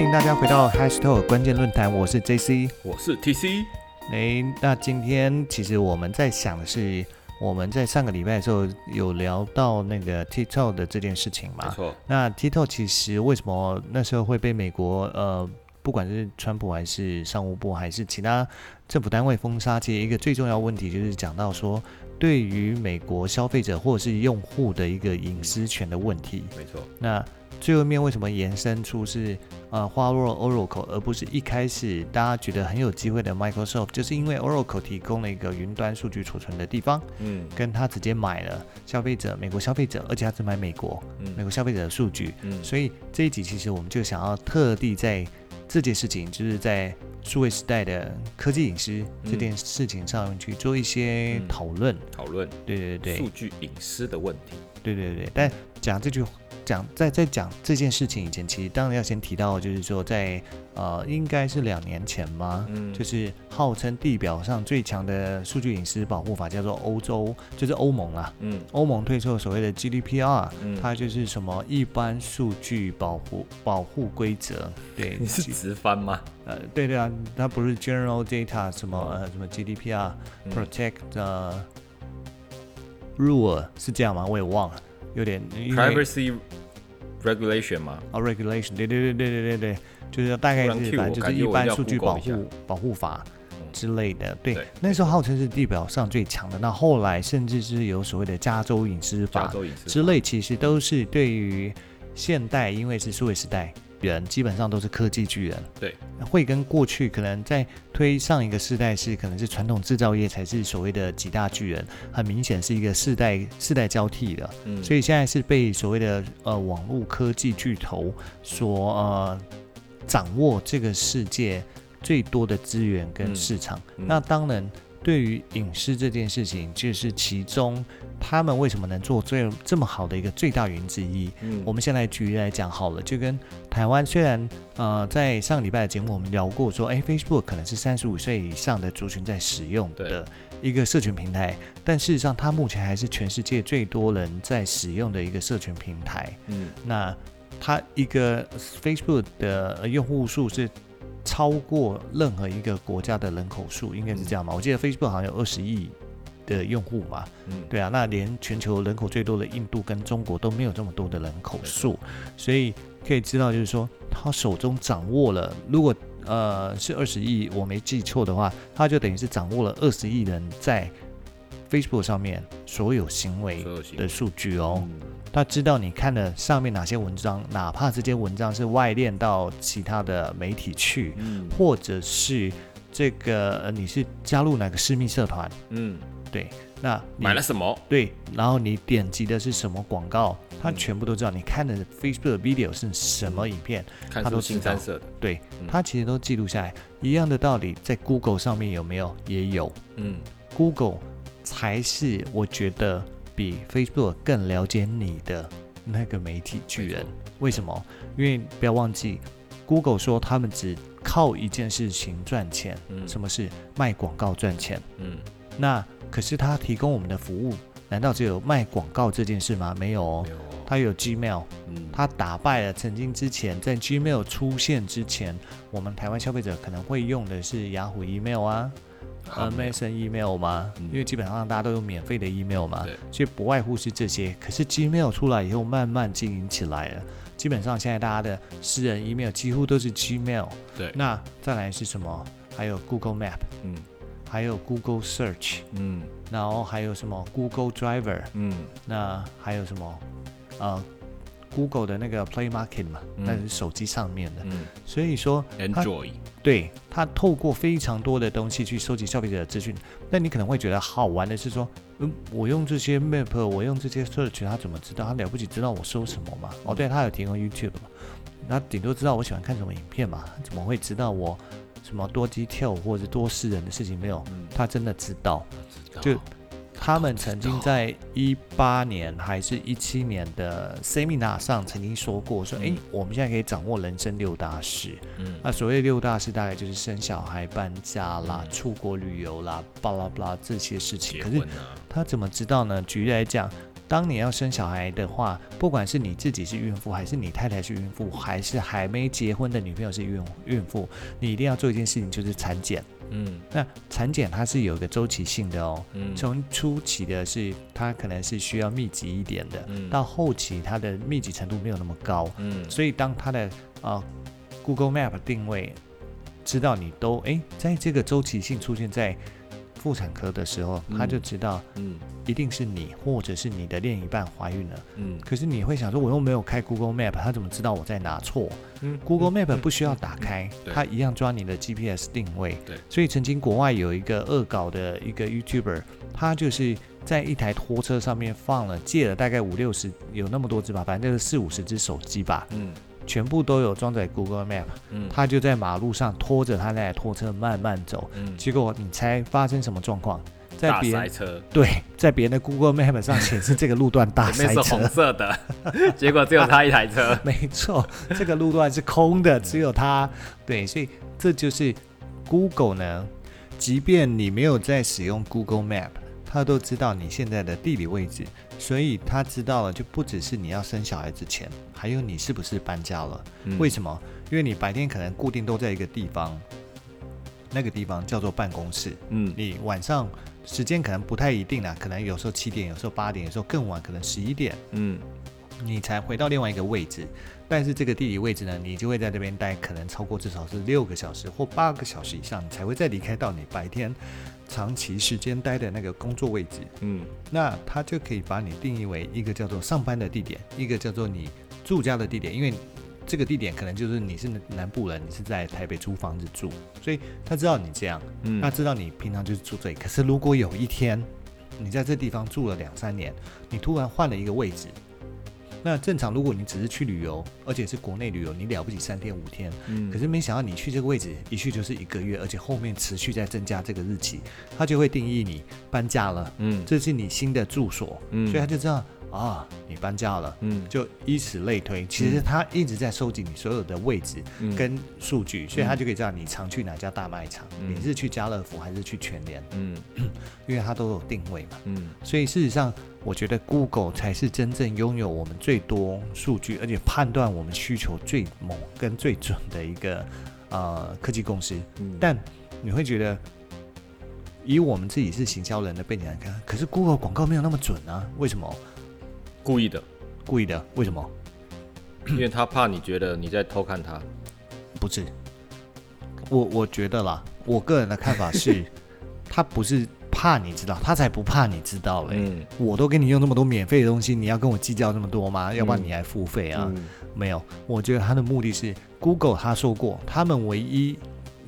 欢迎大家回到 Hashtag 关键论坛，我是 JC。我是 TC，诶，那今天其实我们在想的是，我们在上个礼拜的时候有聊到那个 TikTok 的这件事情嘛？没错，那 TikTok 其实为什么那时候会被美国呃，不管是川普还是商务部还是其他政府单位封杀？其实一个最重要问题就是讲到说，对于美国消费者或者是用户的一个隐私权的问题。没错，那最后面为什么延伸出是呃花落 Oracle，而不是一开始大家觉得很有机会的 Microsoft？就是因为 Oracle 提供了一个云端数据储存的地方，嗯跟他直接买了消费者美国消费者，而且他只买美国美嗯国消费者的数据。嗯，所以这一集其实我们就想要特地在这件事情，就是在数位时代的科技隐私这件事情上面去做一些嗯讨论。讨论对对对数据隐私的问题，对对对。但讲这句讲在在讲这件事情以前，其实当然要先提到，就是说在呃应该是两年前吗？嗯就是号称地表上最强的数据隐私保护法，叫做欧洲，就是欧盟啊。嗯欧盟推出了所谓的 GDPR，嗯，它就是什么一般数据保护保护规则，对，你是直翻吗？呃，对对啊，它不是 General Data 什么呃什么 GDPR 嗯 Protect 呃 Rule 是这样吗？我也忘了，有点 privacy regulation 吗？哦 Regulation，对对对对对对对，就是大概是反正就是一般数据保护保护法嗯。之类的，对对，那时候号称是地表上最强的，那后来甚至是有所谓的加州隐私法之类，其实都是对于现代，因为是数位时代，人基本上都是科技巨人，对，会跟过去可能在推上一个世代是可能是传统制造业才是所谓的几大巨人，很明显是一个世代世代交替的，嗯，所以现在是被所谓的呃网络科技巨头所呃掌握这个世界最多的资源跟嗯市场。嗯。那当然，对于隐私这件事情，就是其中他们为什么能做最这么好的一个最大原因之一。嗯我们先来举例来讲好了，就跟台湾虽然呃在上个礼拜的节目我们聊过说，哎，Facebook 可能是三十五岁以上的族群在使用的一个社群平台，但事实上它目前还是全世界最多人在使用的一个社群平台。嗯那它一个 Facebook 的呃用户数是超过任何一个国家的人口数，应该是这样嘛？我记得 Facebook 好像有二十亿的用户嘛，嗯。对啊，那连全球人口最多的印度跟中国都没有这么多的人口数，所以可以知道，就是说他手中掌握了，如果呃是二十亿，我没记错的话，他就等于是掌握了二十亿人在 Facebook 上面所有行为。的数据哦。嗯。他知道你看了上面哪些文章，哪怕这些文章是外链到其他的媒体去，嗯。或者是这个呃你是加入哪个私密社团，嗯，对，那买了什么？对，然后你点击的是什么广告，他嗯全部都知道。你看的 Facebook 的 video 是什么影片，他都知道新三色的，对嗯他其实都记录下来。一样的道理，在 Google 上面有没有？也有。嗯 Google 才是我觉得比 Facebook 更了解你的那个媒体巨人。为什么？因为不要忘记，Google 说他们只靠一件事情赚钱，嗯什么是卖广告赚钱？嗯那可是他提供我们的服务，难道只有卖广告这件事吗？没有他有 Gmail，嗯他打败了曾经之前在 Gmail 出现之前，我们台湾消费者可能会用的是雅虎 email 啊。好没有 MSN email 吗？嗯因为基本上大家都有免费的 email 嘛，所以不外乎是这些。可是 Gmail 出来以后，慢慢经营起来了。基本上现在大家的私人 email 几乎都是 Gmail。对，那再来是什么？还有 Google Map，嗯还有 Google Search，嗯然后还有什么 Google Driver，嗯那还有什么？呃，Google 的那个 Play Market 嘛，嗯那是手机上面的。嗯所以说，，Enjoy，对它透过非常多的东西去收集消费者的资讯。那你可能会觉得好玩的是说，嗯，我用这些 Map，我用这些 Search，他怎么知道？他了不起知道我搜什么吗？哦，对，他有提供 YouTube 嘛，他顶多知道我喜欢看什么影片嘛，怎么会知道我什么多 detail 或者多私人的事情没有？嗯，他真的知道。就他们曾经在一八年还是一七年的 Seminar 上曾经说过，说，嗯诶，我们现在可以掌握人生六大事。嗯那所谓六大事，大概就是生小孩、搬家啦、嗯出国旅游啦、巴拉巴拉这些事情。可是他怎么知道呢？举例来讲，当你要生小孩的话，不管是你自己是孕妇，还是你太太是孕妇，还是还没结婚的女朋友是孕孕妇，你一定要做一件事情，就是产检。嗯。那产检它是有一个周期性的哦，嗯。从初期的是它可能是需要密集一点的，嗯。到后期它的密集程度没有那么高，嗯。所以当它的呃 Google Map 定位知道你都哎，在这个周期性出现在妇产科的时候，嗯。他就知道嗯。一定是你或者是你的另一半怀孕了。嗯。可是你会想说，我又没有开 Google Map，他怎么知道我在哪错？嗯？Google Map 不需要打开，对。它一样抓你的 GPS 定位。对。所以曾经国外有一个恶搞的一个 YouTuber，他就是在一台拖车上面放了借了大概五六十，有那么多只吧，反正就是四五十只手机吧，嗯全部都有装载 Google Map。嗯他就在马路上拖着他那台拖车慢慢走。嗯，结果你猜发生什么状况？在大别人塞车，对，在别人的 Google Map 上显示这个路段大塞车 是红。色的，结果只有他一台车。没错，这个路段是空的，只有他。对，所以这就是 Google 呢，即便你没有在使用 Google Map，它都知道你现在的地理位置，所以他知道了，就不只是你要生小孩之前，还有你是不是搬家了。嗯为什么？因为你白天可能固定都在一个地方，那个地方叫做办公室，嗯你晚上时间可能不太一定啦，可能有时候七点，有时候八点，有时候更晚，可能十一点。嗯你才回到另外一个位置，但是这个地理位置呢，你就会在这边待，可能超过至少是六个小时或八个小时以上，你才会再离开到你白天长期时间待的那个工作位置。嗯那它就可以把你定义为一个叫做上班的地点，一个叫做你住家的地点，因为这个地点可能就是你是南部人，你是在台北租房子住，所以他知道你这样，嗯，他知道你平常就是住这里。可是如果有一天你在这地方住了两三年，你突然换了一个位置，那正常如果你只是去旅游，而且是国内旅游，你了不起三天五天，嗯。可是没想到你去这个位置一去就是一个月，而且后面持续在增加这个日期，他就会定义你搬家了，嗯这是你新的住所，嗯所以他就知道啊，你搬家了。嗯就以此类推，其实他一直在收集你所有的位置嗯跟数据，所以他就可以知道你常去哪家大卖场，嗯你是去家乐福还是去全联，嗯因为它都有定位嘛。嗯所以事实上，我觉得 Google 才是真正拥有我们最多数据，而且判断我们需求最猛跟最准的一个呃科技公司。嗯，但你会觉得，以我们自己是行销人的背景来看，可是 Google 广告没有那么准啊？为什么？故意的，故意的？为什么？因为他怕你觉得你在偷看他。不是，我我觉得啦，我个人的看法是，他不是怕你知道，他才不怕你知道嘞。嗯我都给你用那么多免费的东西，你要跟我计较那么多吗？要不然你还付费啊？嗯没有，我觉得他的目的是，Google 他说过，他们唯一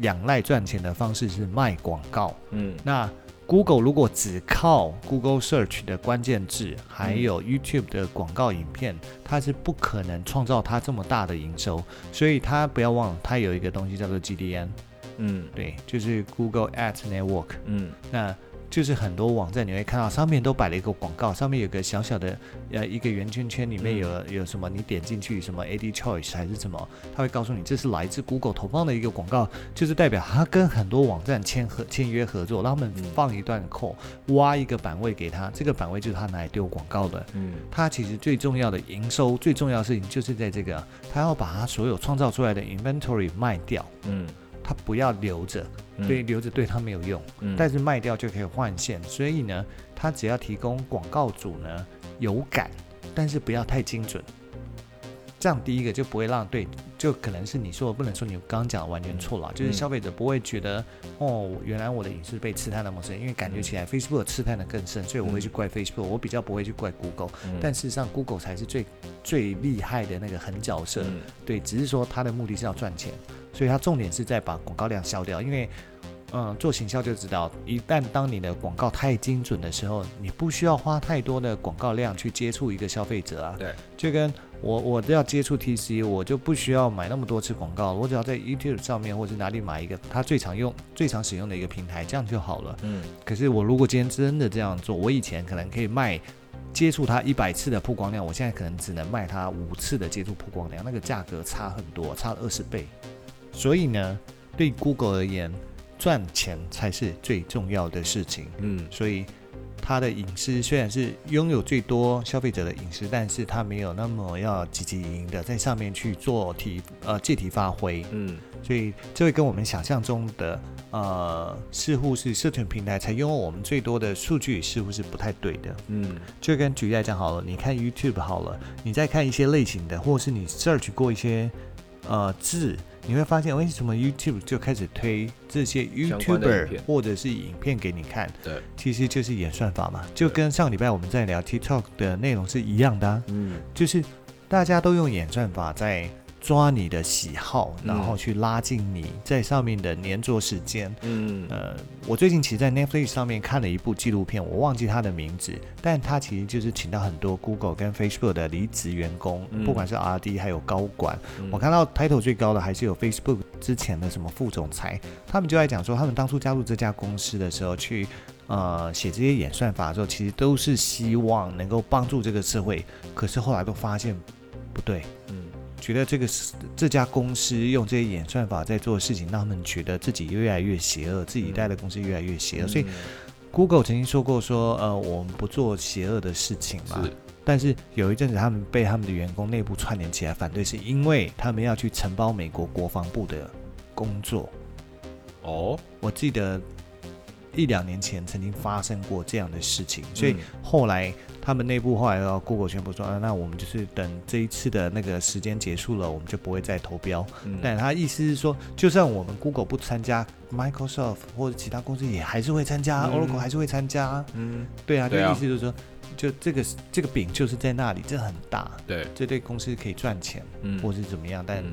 仰赖赚钱的方式是卖广告。嗯那 Google 如果只靠 Google Search 的关键字，还有 YouTube 的广告影片，它是不可能创造它这么大的营收。所以它不要忘了，它有一个东西叫做 GDN，嗯对，就是 Google Ads Network。嗯那就是很多网站你会看到上面都摆了一个广告，上面有个小小的呃一个圆圈圈，里面有、有什么你点进去什么 AD Choice 还是什么，他会告诉你这是来自 Google 投放的一个广告，就是代表他跟很多网站签合签约合作，让他们嗯放一段 code，挖一个版位给他，这个版位就是他拿来丢广告的。嗯。他其实最重要的营收，最重要的事情就是在这个，他要把他所有创造出来的 inventory 卖掉，嗯他不要留着，嗯。对，留着对他没有用。嗯。但是卖掉就可以换线，所以呢，他只要提供广告主呢有感，但是不要太精准。这样第一个就不会让对，就可能是你说的不能说你刚刚讲的完全错了，就是嗯消费者不会觉得哦，原来我的隐私被刺探那么深，因为感觉起来 Facebook 刺探的更深，所以我会去怪 Facebook，我比较不会去怪 Google，嗯。但事实上 Google 才是最最厉害的那个狠角色。嗯。对，只是说它的目的是要赚钱，所以它重点是在把广告量消掉。因为，嗯，做行销就知道，一旦当你的广告太精准的时候，你不需要花太多的广告量去接触一个消费者啊。对，就跟我我要接触 TC，我就不需要买那么多次广告，我只要在 YouTube 上面或者哪里买一个他最常用、最常使用的一个平台，这样就好了。嗯可是我如果今天真的这样做，我以前可能可以卖接触它一百次的曝光量，我现在可能只能卖它五次的接触曝光量，那个价格差很多，差了二十倍。所以呢，对 Google 而言，赚钱才是最重要的事情。嗯所以它的隐私虽然是拥有最多消费者的隐私，但是它没有那么要积极营的在上面去做题呃借题发挥，嗯所以这会跟我们想象中的呃似乎是社群平台才拥有我们最多的数据，似乎是不太对的。嗯就跟举例来讲好了，你看 YouTube 好了，你再看一些类型的，或者是你 search 过一些呃字，你会发现为什么 YouTube 就开始推这些 YouTuber 或者是影片给你看，对，其实就是演算法嘛，就跟上礼拜我们在聊 TikTok 的内容是一样的、啊，嗯。就是大家都用演算法在抓你的喜好，然后去拉近你在上面的粘着时间。嗯呃，我最近其实，在 Netflix 上面看了一部纪录片，我忘记它的名字，但它其实就是请到很多 Google 跟 Facebook 的离职员工，嗯不管是 R&D 还有高管。嗯我看到 title 最高的还是有 Facebook 之前的什么副总裁，他们就在讲说，他们当初加入这家公司的时候去。呃，写这些演算法的时候，其实都是希望能够帮助这个社会，可是后来都发现不对，嗯觉得这个是这家公司用这些演算法在做的事情，让他们觉得自己越来越邪恶，自己带的公司越来越邪恶。所以 Google 曾经说过说，呃，我们不做邪恶的事情嘛。是但是有一阵子，他们被他们的员工内部串联起来反对，是因为他们要去承包美国国防部的工作。哦，我记得一两年前曾经发生过这样的事情，所以嗯后来他们内部后来要 Google 宣布说，啊，那我们就是等这一次的那个时间结束了，我们就不会再投标。嗯。但他意思是说，就算我们 Google 不参加，Microsoft 或者其他公司也还是会参加、嗯。O r a c l e 还是会参加。嗯。对啊，就意思就是说，就这个这个饼就是在那里，这很大，对，这对公司可以赚钱，嗯。或是怎么样，但、嗯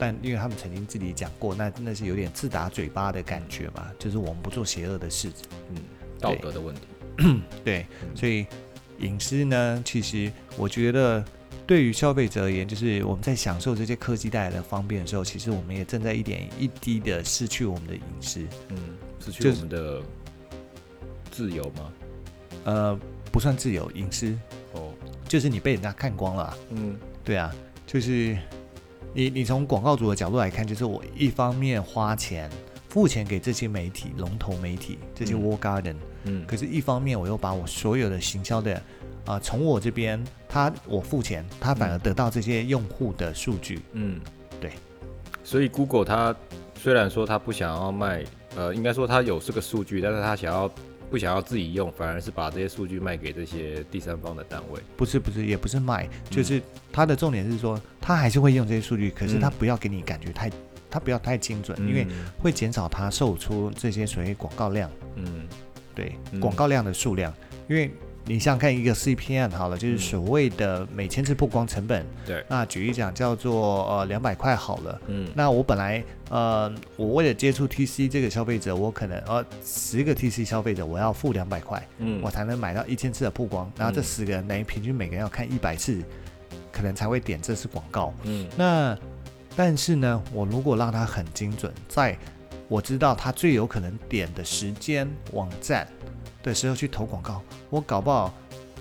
但因为他们曾经自己讲过，那那是有点自打嘴巴的感觉嘛，就是我们不做邪恶的事情。嗯道德的问题，对，嗯所以隐私呢，其实我觉得对于消费者而言，就是我们在享受这些科技带来的方便的时候，其实我们也正在一点一滴的失去我们的隐私。嗯，失去我们的自由吗？呃，不算自由，隐私哦，就是你被人家看光了啊、嗯对啊，就是你你从广告主的角度来看，就是我一方面花钱付钱给这些媒体龙头媒体这些嗯 Wall Garden，、嗯可是一方面我又把我所有的行销的啊、从我这边他我付钱，他反而得到这些用户的数据。嗯，对。所以 Google 它虽然说它不想要卖，呃，应该说它有这个数据，但是它想要不想要自己用，反而是把这些数据卖给这些第三方的单位。不是不是，也不是卖，嗯。就是他的重点是说，他还是会用这些数据，可是他嗯。不要给你感觉太，他不要太精准，因为会减少他售出这些所谓广告量。嗯。对嗯。广告量的数量，因为你想想看一个 CPM 好了，就是嗯所谓的每千次曝光成本。对，那举例讲叫做呃两百块好了。嗯那我本来呃我为了接触 TC 这个消费者，我可能呃十个 TC 消费者我要付两百块，嗯我才能买到一千次的曝光。然后这嗯十个人等于平均每个人要看一百次，可能才会点这次广告。嗯那但是呢，我如果让它很精准，在我知道他最有可能点的时间、网站的时候去投广告，我搞不好，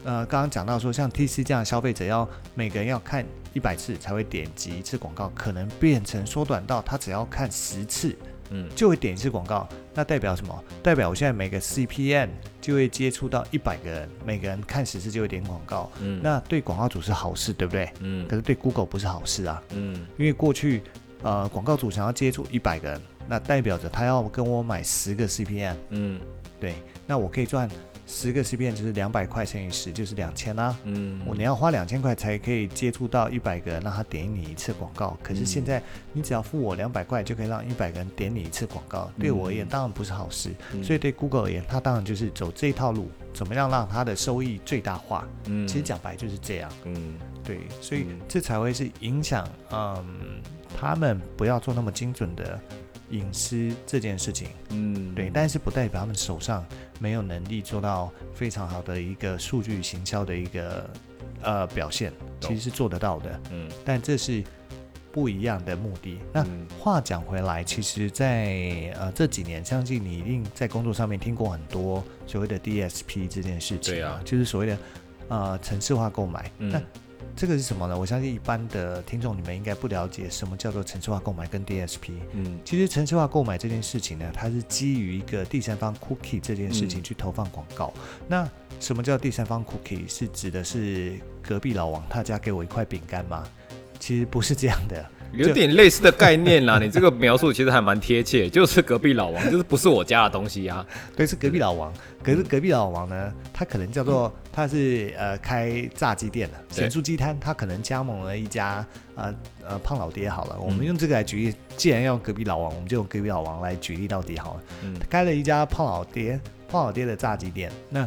呃，刚刚讲到说，像 TC 这样的消费者要每个人要看一百次才会点击一次广告，可能变成缩短到他只要看十次嗯就会点一次广告，那代表什么？代表我现在每个 CPN 就会接触到一百个人，每个人看十次就会点广告，嗯那对广告主是好事，对不对？嗯可是对 Google 不是好事啊。嗯因为过去呃广告主想要接触一百个人，那代表着他要跟我买十个 CPM，嗯对，那我可以赚十个 CPM 就是两百块乘以十就是两千啦。嗯，我你要花两千块才可以接触到一百个人，让他点你一次广告。可是现在你只要付我两百块，就可以让一百个人点你一次广告。对我而言，当然不是好事。嗯所以对 Google 而言，他当然就是走这一套路，怎么样让他的收益最大化。嗯其实讲白就是这样。嗯对，所以嗯这才会是影响，嗯，他们不要做那么精准的隐私这件事情。嗯对，但是不代表他们手上没有能力做到非常好的一个数据行销的一个呃表现，其实是做得到的。嗯但这是不一样的目的。那嗯话讲回来，其实在，呃这几年，相信你一定在工作上面听过很多所谓的 DSP 这件事情，对啊就是所谓的呃城市化购买。嗯那这个是什么呢？我相信一般的听众你们应该不了解什么叫做城市化购买跟 DSP。嗯其实城市化购买这件事情呢，它是基于一个第三方 cookie 这件事情嗯去投放广告。那什么叫第三方 cookie？是指的是隔壁老王他家给我一块饼干吗？其实不是这样的。有点类似的概念啦。你这个描述其实还蛮贴切，就是隔壁老王，就是不是我家的东西啊。对，是隔壁老王。可是隔壁老王呢，他可能叫做他是呃开炸鸡店的咸酥鸡摊，他可能加盟了一家呃呃胖老爹好了，我们嗯用这个来举例。既然要隔壁老王，我们就用隔壁老王来举例到底好了。嗯他开了一家胖老爹胖老爹的炸鸡店。那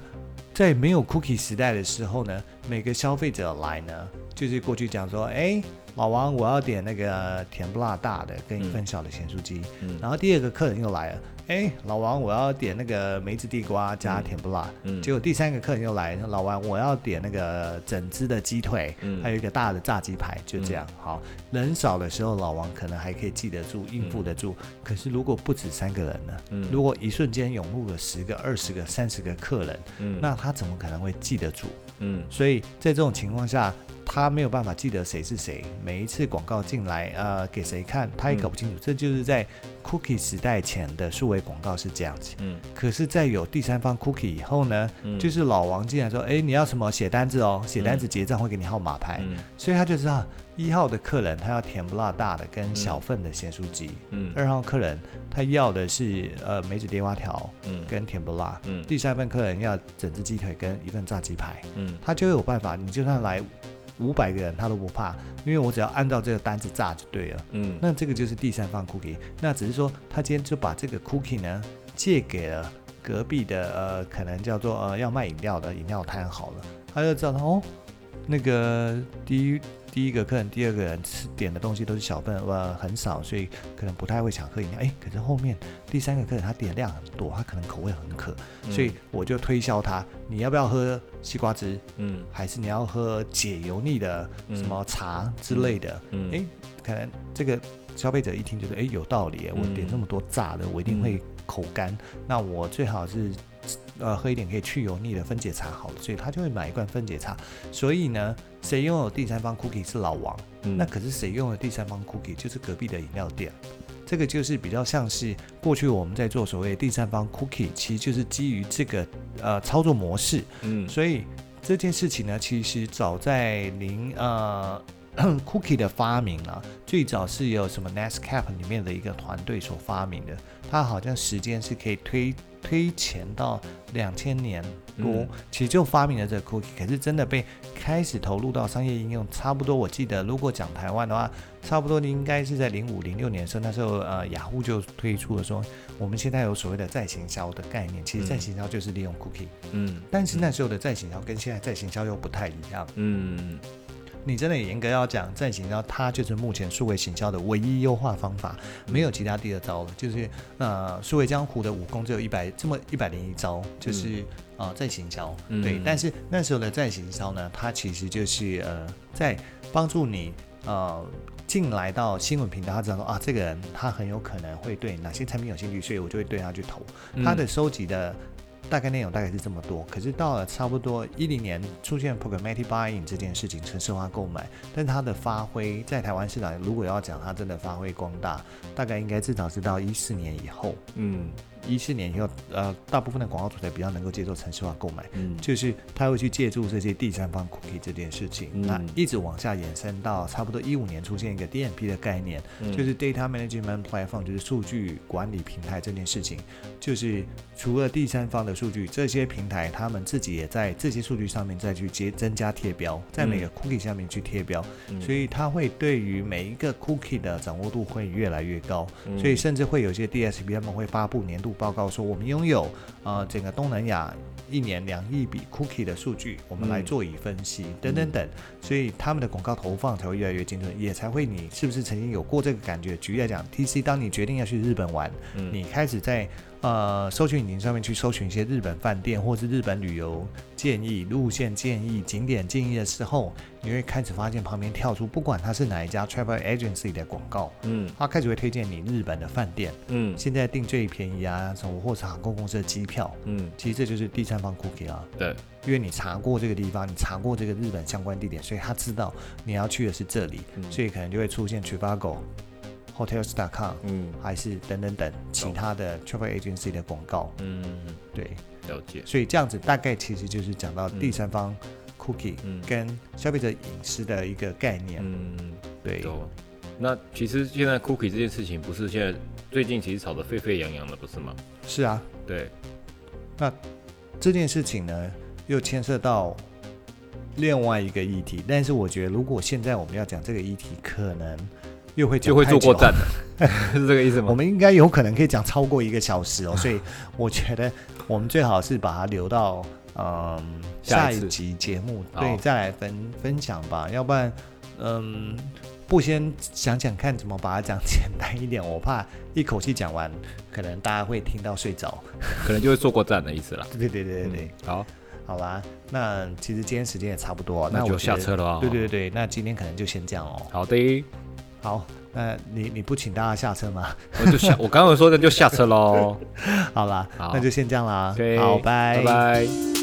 在没有 cookie 时代的时候呢，每个消费者来呢，就是过去讲说，哎，老王，我要点那个甜不辣大的跟一份小的咸酥鸡。嗯然后第二个客人又来了，哎，老王，我要点那个梅子地瓜加甜不辣。嗯结果第三个客人又来，老王，我要点那个整只的鸡腿，嗯还有一个大的炸鸡排，就这样。好，人少的时候，老王可能还可以记得住、应付得住。可是如果不止三个人呢？嗯如果一瞬间涌入了十个、二十个、三十个客人，嗯那他怎么可能会记得住？嗯所以在这种情况下，他没有办法记得谁是谁，每一次广告进来，呃，给谁看，他也搞不清楚。这就是在 cookie 时代前的数位广告是这样子。嗯。可是，在有第三方 cookie 以后呢，嗯。就是老王进来说，哎，你要什么写单子哦，写单子结账会给你号码牌，嗯。所以他就知道一号的客人他要甜不辣大的跟小份的咸酥鸡，嗯。二号客人他要的是呃梅子地瓜条嗯。跟甜不辣，嗯。第三份客人要整只鸡腿跟一份炸鸡排，嗯。他就有办法，你就算来五百个人他都不怕，因为我只要按照这个单子炸就对了。嗯。那这个就是第三方 cookie，那只是说他今天就把这个 cookie 呢借给了隔壁的呃，可能叫做呃要卖饮料的饮料摊好了，他就知道哦，那个第一第一个客人、第二个人吃点的东西都是小份，呃很少，所以可能不太会想喝饮料。哎，可是后面第三个客人他点的量很多，他可能口味很渴，所以我就推销他，你要不要喝西瓜汁？嗯还是你要喝解油腻的什么茶之类的？嗯诶，可能这个消费者一听觉得哎，有道理耶，我嗯点那么多炸的，我一定会口干。那我最好是呃喝一点可以去油腻的分解茶好了，所以他就会买一罐分解茶。所以呢，谁拥有第三方 cookie 是老王，嗯那可是谁拥有第三方 cookie 就是隔壁的饮料店。这个就是比较像是过去我们在做所谓第三方 cookie，其实就是基于这个呃操作模式，嗯所以这件事情呢，其实早在零呃 cookie 的发明啊，最早是有什么 Nescafe 里面的一个团队所发明的，它好像时间是可以推推前到两千年多，嗯。其实就发明了这个 cookie，可是真的被开始投入到商业应用，差不多我记得如果讲台湾的话，差不多应该是在零五零六年的时候，那时候呃雅虎就推出了说，我们现在有所谓的再行销的概念，其实再行销就是利用 cookie。嗯。但是那时候的再行销跟现在再行销又不太一样。嗯你真的严格要讲再行销，它就是目前数位行销的唯一优化方法，没有其他第二招了。就是呃，数位江湖的武功只有一百这么一百零一招，就是、呃再行销。嗯对，但是那时候的再行销呢，它其实就是呃在帮助你呃。进来到新闻频道，他知道说啊，这个人他很有可能会对哪些产品有兴趣，所以我就会对他去投。嗯他的收集的大概内容大概是这么多，可是到了差不多一零年出现 programmatic buying 这件事情，城市化购买，但它的发挥在台湾市场，如果要讲它真的发挥光大，大概应该至少是到一四年以后。嗯一四年以后，呃，大部分的广告主才比较能够接受城市化购买，嗯。就是他会去借助这些第三方 cookie 这件事情，嗯。那一直往下延伸到差不多一五年出现一个 DMP 的概念，嗯。就是 Data Management Platform，就是数据管理平台这件事情，就是除了第三方的数据，这些平台他们自己也在这些数据上面再去接增加贴标，在每个 cookie 下面去贴标，嗯。所以它会对于每一个 cookie 的掌握度会越来越高，嗯。所以甚至会有些 DSP 他们会发布年度报告，说我们拥有呃整个东南亚一年两亿笔 cookie 的数据，我们来嗯。做以分析、等等等，所以他们的广告投放才会越来越精准，也才会你是不是曾经有过这个感觉？举例来讲，TC 当你决定要去日本玩，嗯。你开始在呃搜寻引擎上面去搜寻一些日本饭店或是日本旅游建议、路线建议、景点建议的时候，你会开始发现旁边跳出，不管它是哪一家 travel agency 的广告，嗯。它开始会推荐你日本的饭店，嗯。现在订最便宜啊，什么或是航空公司的机票，嗯，其实这就是第三方 cookie 啊。对，因为你查过这个地方，你查过这个日本相关地点，所以他知道你要去的是这里，嗯。所以可能就会出现 Trivago、Hotels.com 嗯。还是等等等其他的 travel agency 的广告。嗯，对，了解。所以这样子大概其实就是讲到第三方 cookie 嗯。跟消费者隐私的一个概念。嗯，对，那其实现在 cookie 这件事情，不是现在最近其实炒得沸沸扬扬的，不是吗？是啊，对，那这件事情呢又牵涉到另外一个议题，但是我觉得如果现在我们要讲这个议题，可能又会讲就会坐过站的，是这个意思吗？我们应该有可能可以讲超过一个小时哦，所以我觉得我们最好是把它留到嗯下下一集节目好对再来分分享吧，要不然嗯不先想想看怎么把它讲简单一点，我怕一口气讲完，可能大家会听到睡着。可能就会坐过站的意思了。对对对对对，嗯，好，好啦，那其实今天时间也差不多，那就我就下车了啊。对对对，那今天可能就先这样哦。好的，好，那你你不请大家下车吗？我就下，我刚刚说的就下车喽。好啦，好那就先这样啦。好，拜拜。